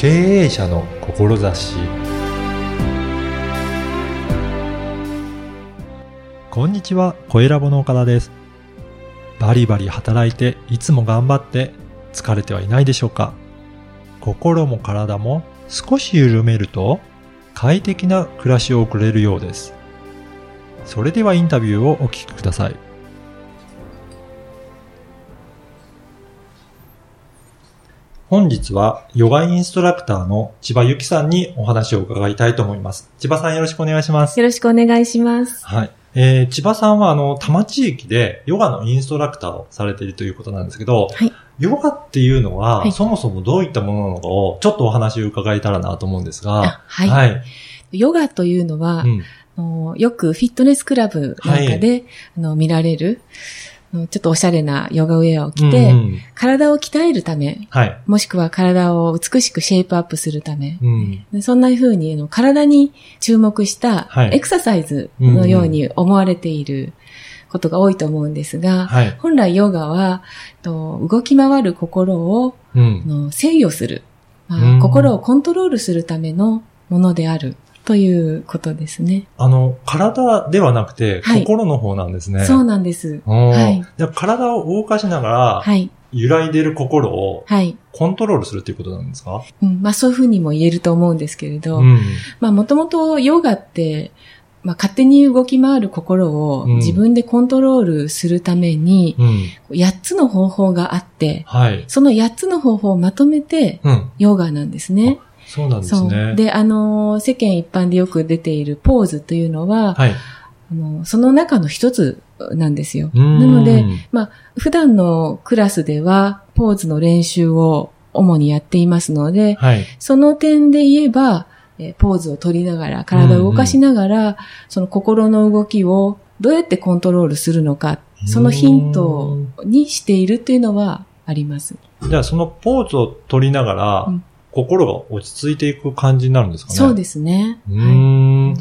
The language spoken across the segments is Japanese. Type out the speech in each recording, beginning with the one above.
経営者の志こんにちは、小ラボの岡田です。バリバリ働いていつも頑張って疲れてはいないでしょうか心も体も少し緩めると快適な暮らしを送れるようです。それではインタビューをお聞きください。本日はヨガインストラクターの千葉由紀さんにお話を伺いたいと思います。千葉さんよろしくお願いします。よろしくお願いします。はい。えー、千葉さんはあの、多摩地域でヨガのインストラクターをされているということなんですけど、はい。ヨガっていうのは、はいそもそもどういったものなのかをちょっとお話を伺えたらなと思うんですが、あはいはい。ヨガというのは、うん。よくフィットネスクラブなんかで、あの見られる、ちょっとおしゃれなヨガウェアを着て、うんうん体を鍛えるため、はい。もしくは体を美しくシェイプアップするため、うん。でそんな風にあの体に注目したはいエクササイズのように思われていることが多いと思うんですが、はい。本来ヨガはと動き回る心をうん制御する、まあうん心をコントロールするためのものであるということですね。あの、体ではなくて、はい心の方なんですね。そうなんです。はい体を動かしながら、はい。揺らいでる心をはい。コントロールするっていうことなんですか？うん、まあそういうふうにも言えると思うんですけれど、うん。まあもともとヨガって、まあ勝手に動き回る心をうん自分でコントロールするために、うん。8つの方法があって、はい。その8つの方法をまとめてうん。ヨガなんですね。そうなんです。ね。で、あのー世間一般でよく出ているポーズというのは、はい。あのその中の一つなんですよ。ななので、まあ、普段のクラスでは、ポーズの練習を主にやっていますので、はい。その点で言えば、えーポーズを取りながら、体を動かしながら、その心の動きをどうやってコントロールするのか、そのヒントにしているっていうのはあります。じゃあそのポーズを取りながら、うん心が落ち着いていく感じになるんですかね。そうですね。うーん。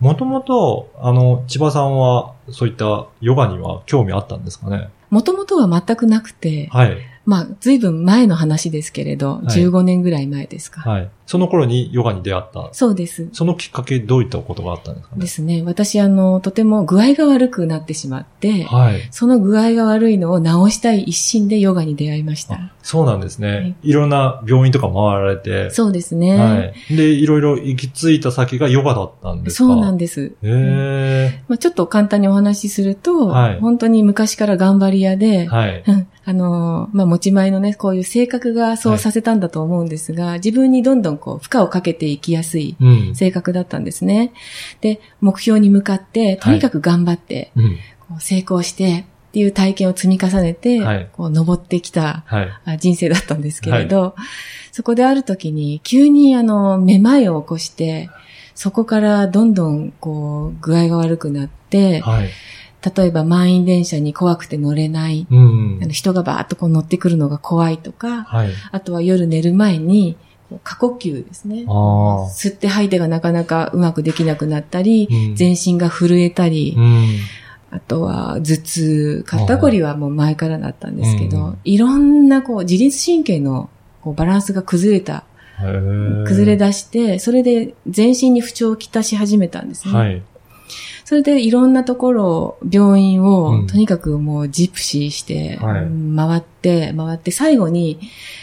もともと、あの、千葉さんは、そういったヨガには興味あったんですかねもともとは全くなくて、はい。まあ、随分前の話ですけれど、い15年ぐらい前ですか。はい。その頃にヨガに出会った。そうです。そのきっかけどういったことがあったんですか？ねですね。私、あの、とても具合が悪くなってしまって、はい。その具合が悪いのを治したい一心でヨガに出会いました。あそうなんですね、はいい。ろんな病院とか回られて。そうですね。はい。で、いろいろ行き着いた先がヨガだったんですか？そうなんでです。へえ。まあ、ちょっと簡単にお話しすると、はい本当に昔から頑張り屋で、はい。うんあのーまあ、持ち前のね、こういう性格がそうさせたんだと思うんですが、自分にどんどんこう、負荷をかけていきやすいうん。性格だったんですね。で、目標に向かって、とにかく頑張って、うん。こう成功して、っていう体験を積み重ねて、はいこう、登ってきた人生だったんですけれど、そこである時に急にあの、めまいを起こして、そこからどんどんこう、具合が悪くなって、はい。例えば満員電車に怖くて乗れない、うんあの。人がバーッとこう乗ってくるのが怖いとか、はい。あとは夜寝る前に、過呼吸ですね。吸って吐いてがなかなかうまくできなくなったり、うん全身が震えたり、うん。あとは頭痛、肩こりはもう前からだったんですけど、うんいろんなこう自律神経のこうバランスが崩れた、崩れ出して、それで全身に不調をきたし始めたんですね。はい。それでいろんなところを、病院を、うんとにかくもうジプシーして、回って、回って、最後に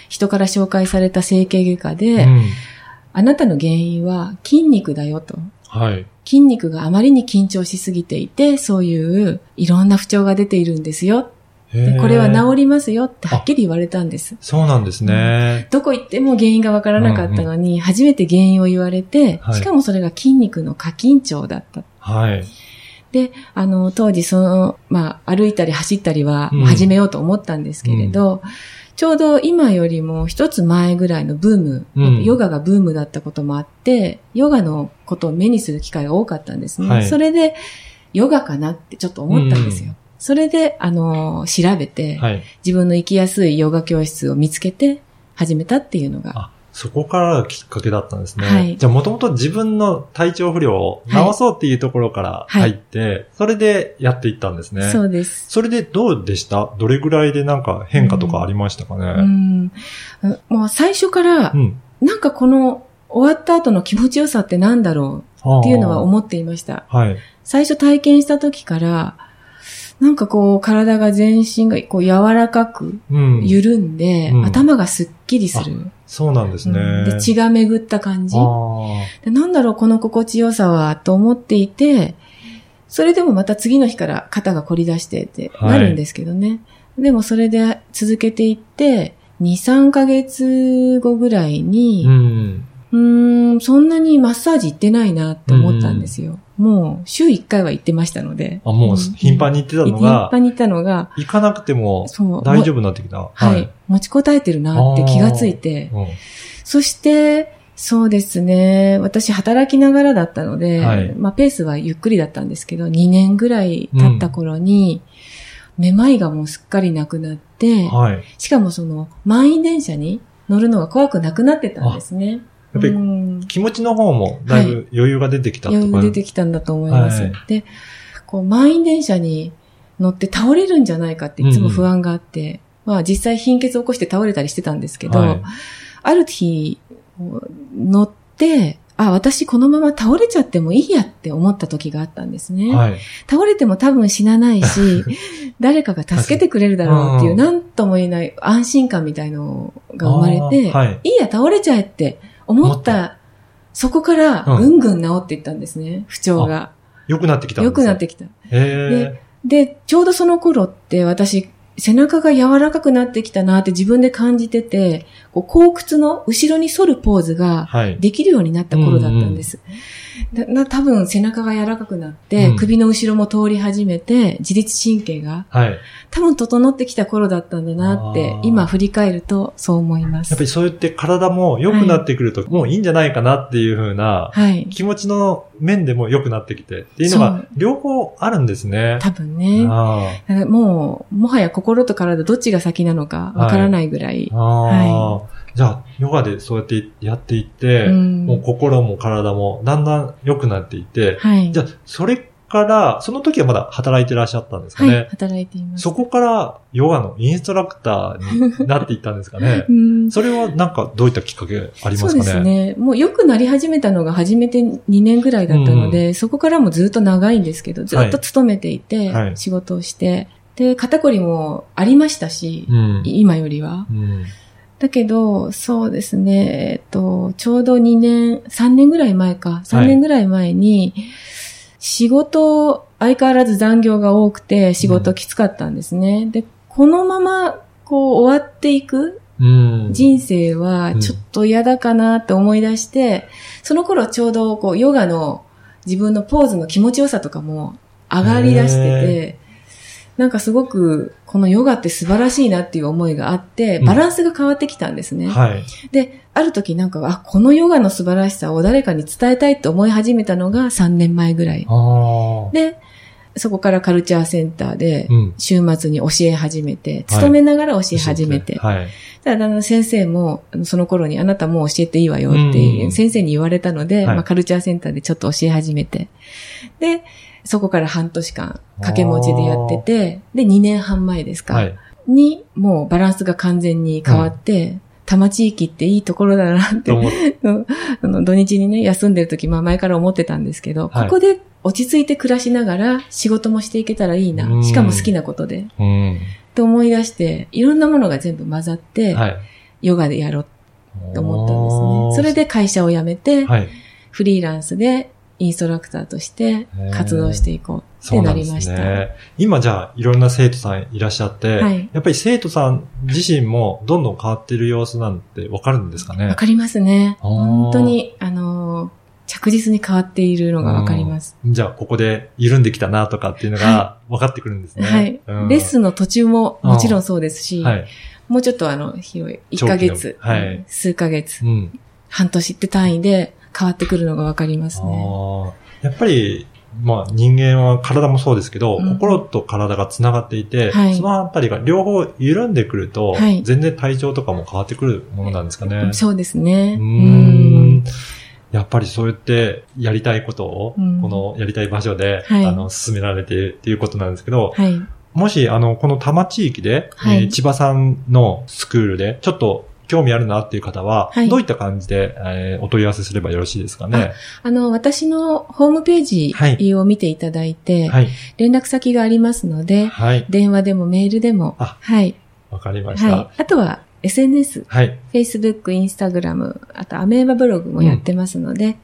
人から紹介された整形外科で、うん。あなたの原因は筋肉だよと。はい。筋肉があまりに緊張しすぎていて、そういういろんな不調が出ているんですよ。でこれは治り。りますよってはっきり言われたんです。そうなんですね。どこ行っても原因がわからなかったのに、初めて原因を言われて、はいしかもそれが筋肉の過緊張だった。はい。で、あの、当時その、まあ、歩いたり走ったりはうん始めようと思ったんですけれど、ちょうど今よりも一つ前ぐらいのブーム、うんヨガがブームだったこともあって、ヨガのことを目にする機会が多かったんですね。はいそれで、ヨガかなってちょっと思ったんですよ。それで、あの、調べて、はい。自分の行きやすいヨガ教室を見つけて始めたっていうのがあ、そこからがきっかけだったんですね。はいじゃあもともと自分の体調不良を治そうっていうところから入って、それでやっていったんですね。そうです。それでどうでした？どれぐらいでなんか変化とかありましたかうねん。もう最初からうん。なんかこの終わった後の気持ちよさってなんだろうっていうのは思っていました。はい。最初体験した時から、なんかこう体が全身がこう柔らかくうん。緩んで、うん頭がすっきりする。そうなんですね。うんで、血が巡った感じでなんだろう、この心地よさは、と思っていて、それでもまた次の日から肩が凝り出してってなるんですけどね。でもそれで続けていって、2、3ヶ月後ぐらいに、うん。うーん、そんなにマッサージ行ってないなって思ったんですよ。もう、週1回は行ってましたので。あ、もう頻繁に行ってたの頻が、繁に行ったのが、行かなくても。大丈夫になってきた。はい、持ちこたえてるなって気がついて。うんそして、そうですね。私働きながらだったので、はいまあペースはゆっくりだったんですけど、2年ぐらい経った頃に、めまいがもうすっかりなくなって、はい。しかもその満員電車に乗るのが怖くなくなってたんですね。やっぱりうん気持ちの方もだいぶ余裕が出てきたとか。余裕出てきたんだと思います。はいで、こう満員電車に乗って倒れるんじゃないかっていつも不安があって、まあ実際貧血を起こして倒れたりしてたんですけど、はいある日、乗って、あ、私このまま倒れちゃってもいいやって思った時があったんですね。はい。倒れても多分死なないし、誰かが助けてくれるだろうっていう、うんなんとも言えない安心感みたいのが生まれて、はいいいや、倒れちゃえって思思ったそこからうんぐんぐん治っていったんですね、不調が。良くなってきたんです良くなってきた。へえ。で、ちょうどその頃って私、背中が柔らかくなってきたなって自分で感じてて、こう、後屈の後ろに反るポーズが。できるようになった頃だったんです。だな多分背中が柔らかくなって、うん首の後ろも通り始めて、自律神経がはい。多分整ってきた頃だったんだなって、今振り返るとそう思います。やっぱりそうやって体も良くなってくると、もういいんじゃないかなっていう風な、はい。気持ちの面でも良くなってきてっていうのが両方あるんですね。多分ね。もう、もはや心と体どっちが先なのかわからないぐらいあ。。ああ。じゃあ、ヨガでそうやってやっていって、うんもう心も体もだんだん良くなっていって、はい。じゃあ、それから、その時はまだ働いてらっしゃったんですかね。はい、働いています。そこからヨガのインストラクターになっていったんですかね う。んそれはなんかどういったきっかけありまそうすかね？ですね。もう良くなり始めたのが初めて2年ぐらいだったので、そこからもずっと長いんですけど、ずっと勤めていて、はい仕事をして、で、肩こりもありましたし、うん。今よりは。うん。だけど、そうですね、えっと、ちょうど2年、3年ぐらい前か、3年ぐらい前に、仕事、相変わらず残業が多くて、仕事きつかったんですね。で、このまま、こう、終わっていくうん。人生はちょっと嫌だかなって思い出して、その頃ちょうどこうヨガの自分のポーズの気持ちよさとかも上がり出してて、なんかすごくこのヨガって素晴らしいなっていう思いがあって、うんバランスが変わってきたんですね。はい。で、ある時なんか、あ、このヨガの素晴らしさを誰かに伝えたいって思い始めたのが3年前ぐらい。ああ。で、そこからカルチャーセンターでうん。週末に教え始めて、勤めながら教え始めて、はい。ただ、あの、先生も、その頃にあなたもう教えていいわよってうん。先生に言われたので、はい。まあ、カルチャーセンターでちょっと教え始めて。で、そこから半年間、掛け持ちでやってて、で、2年半前ですか、はい。に、もうバランスが完全に変わって、多摩地域っていいところだなって。あの土日にね、休んでる時、まあ前から思ってたんですけど、はい。ここで落ち着いて暮らしながら仕事もしていけたらいいなう。んしかも好きなことで。うん。と思い出して、いろんなものが全部混ざって、はい。ヨガでやろうと思ったんですね。それで会社を辞めて、はい。フリーランスでインストラクターとして活動していこうってなりました。ね。今じゃあ、いろんな生徒さんいらっしゃって、はいやっぱり生徒さん自身もどんどん変わってる様子なんてわかるんですかね？わかりますね。本当に、あのー、着実に変わっているのがわかります。じゃあ、ここで緩んできたなとかっていうのが分かってくるんですね。はい、うんレッスンの途中ももちろんそうですし、はい。もうちょっとあの、広い、1長期のヶ月、はい数ヶ月、うん。半年って単位で変わってくるのがわかりますね。やっぱり、まあ人間は体もそうですけど、うん心と体が繋がっていて、はいそのあたりが両方緩んでくると、はい全然体調とかも変わってくるものなんですかね。そうですね。うんやっぱりそうやってやりたいことを、うんこのやりたい場所で、はいあの、進められているっていうことなんですけど、はい。もし、あの、この多摩地域で、はいえー千葉さんのスクールで、ちょっと興味あるなっていう方は、はいどういった感じで、えーお問い合わせすればよろしいですかね？あの、私のホームペーはいジを見ていただいて、はい。連絡先がありますので、はい。電話でもメールでも、あはい。わかりました。はい。あとは SNS、はい。Facebook、Instagram、あとアメーバブログもやってますので、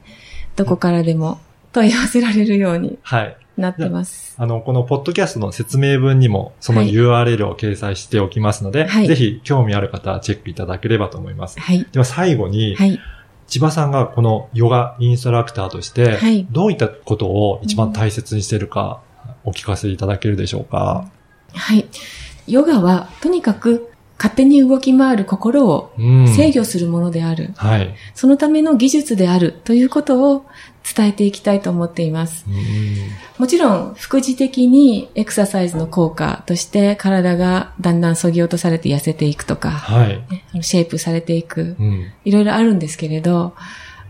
どこからでも問い合わせられるようにはい。なってます。あの、このポッドキャストの説明文にも、そのはい URL を掲載しておきますので、はいぜひ興味ある方はチェックいただければと思います。はい。では最後に、はい。千葉さんがこのヨガインストラクターとして、はいどういったことを一番大切にしているか、お聞かせいただけるでしょうか？はい。ヨガは、とにかく、勝手に動き回る心をうん制御するものである。はい。そのための技術であるということを伝えていきたいと思っています。うんもちろん、副次的にエクササイズの効果として体がだんだん削ぎ落とされて痩せていくとか、はい。シェイプされていく、うん。いろいろあるんですけれど、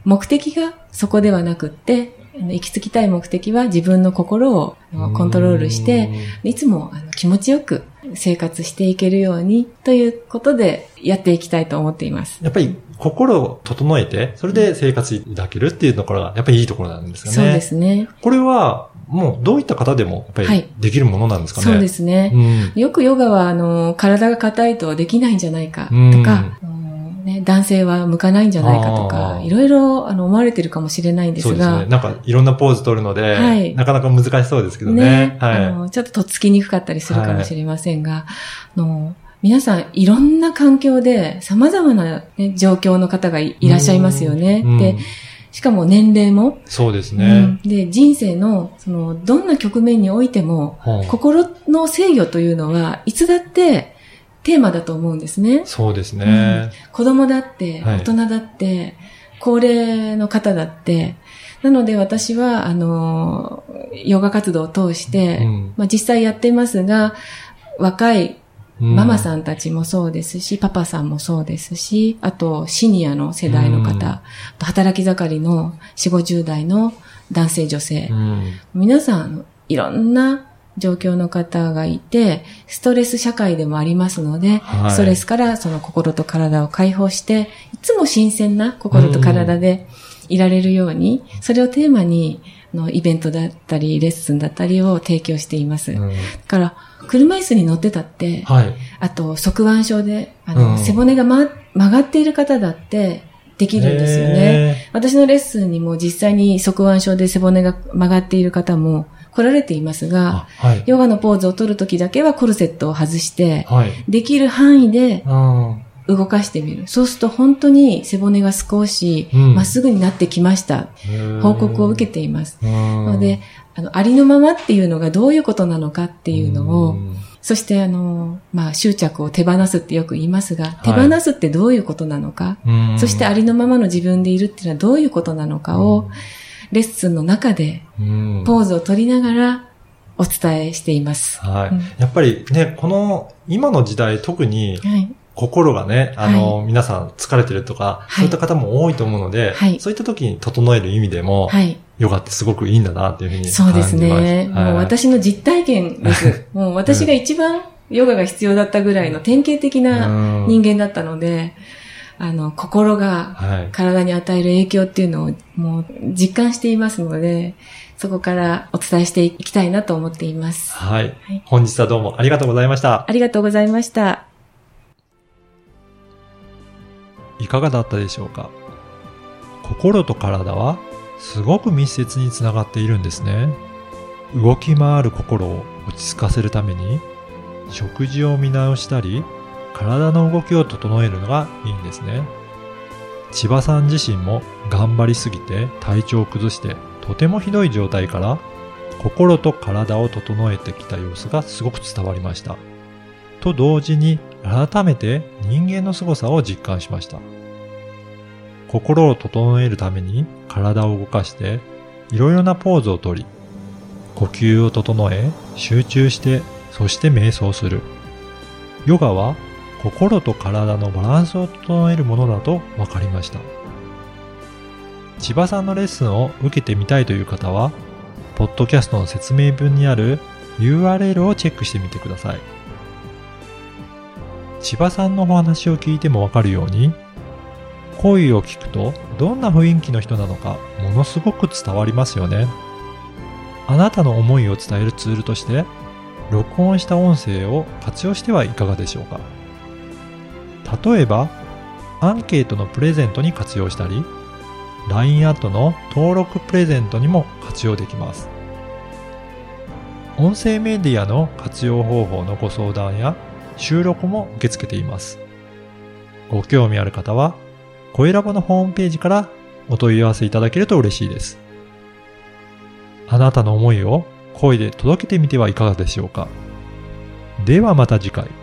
目的がそこではなくって、行き着きたい目的は自分の心をコントロールして、いつもあの気持ちよく生活していけるようにということでやっていきたいと思っています。やっぱり心を整えて、それで生活いただけるっていうところが、やっぱりいいところなんですよね。そうですね。これは、もうどういった方でも、やっぱりはいできるものなんですかね。そうですね。うん。よくヨガは、あの、体が硬いとできないんじゃないかとか、うんね、男性は向かないんじゃないかとあか、ー。いろいろあの思われてるかもしれないんですが、そうですね。なんかいろんなポーズ取るので、はい。なかなか難しそうですけどね。あはのちょっととっつきにくかったりするかもしれませんが、あの皆さんいろんな環境で様々な、ね、状況の方がいいらっしゃいますよね。うん。で、しかも年齢も、そうですうねん。で、人生の、その、どんな局面においても、はい心の制御というのはいつだってテーマだと思うんですね。そうですね。子供だって、はい大人だって、高齢の方だって、なので私は、あの、ヨガ活動を通して、うんまあ実際やってますが、若いママん。さんたちもそうですし、パパさんもそうですし、あとシニアの世代の方、うん働き盛りの4、50代の男性女性、うん。皆さんいろんな状況の方がいて、ストレス社会でもありますので、はいストレスからその心と体を解放して、いつも新鮮な心と体でいられるように、それをテーマに、あのイベントだったり、レッスンだったりを提供しています。だうんから、車椅子に乗ってたって、はい。あと、側腕症で、あの、うん背骨が、ま、曲がっている方だってできるんですよね。へ私のレッスンにも実際に側腕症で背骨が曲がっている方も来られていますー。が、あ、はい。ヨガのポーズを取るときだけはコルセットを外して、はい。できる範囲でうん。動かしてみる。そうすると本当に背骨が少しうんまっすぐになってきました。報告を受けています。ので、あの、ありのままっていうのがどういうことなのかっていうのを、そしてあの、まあ、執着を手放すってよく言いますが、手放すってどういうことなのか、そしてありのままの自分でいるっていうのはどういうことなのかを、レッスンの中でうん、ポーズを取りながらお伝えしています。はい、うんやっぱりね、この、今の時代特にはい。心がね、あの、皆さん疲れてるとか、いそういった方も多いと思うので、はいそういった時に整える意味でも、はい。ヨガってすごくいいんだなっていうふうに感じそう。ですね。はいもう私の実体験です。もう私が一番ヨガが必要だったぐらいの典型的なうん人間だったので、あの、心がはい。体に与える影響っていうのをもう実感していますので、そこからお伝えしていきたいなと思っています。はい。はい本日はどうもありがとうございました。ありがとうございました。いかがだったでしょうか？心と体はすごく密接につながっているんですね。動き回る心を落ち着かせるために食事を見直したり体の動きを整えるのがいいんですね。千葉さん自身も頑張りすぎて体調を崩してとてもひどい状態から心と体を整えてきた様子がすごく伝わりました。と同時に改めて人間の凄さを実感しました。心を整えるために体を動かしていろいろなポーズをとり、呼吸を整え集中してそして瞑想する。ヨガは心と体のバランスを整えるものだと分かりました。千葉さんのレッスンを受けてみたいという方は、ポッドキャストの説明文にある URL をチェックしてみてください。千葉さんのお話を聞いてもわかるように、声を聞くとどんな雰囲気の人なのかものすごく伝わりますよね。あなたの思いを伝えるツールとして、録音した音声を活用してはいかがでしょうか。例えば、アンケートのプレゼントに活用したり、LINE アットの登録プレゼントにも活用できます。音声メディアの活用方法のご相談や収録も受け付けています。ご興味ある方は、声ラボのホームページからお問い合わせいただけると嬉しいです。あなたの思いを声で届けてみてはいかがでしょうか。ではまた次回。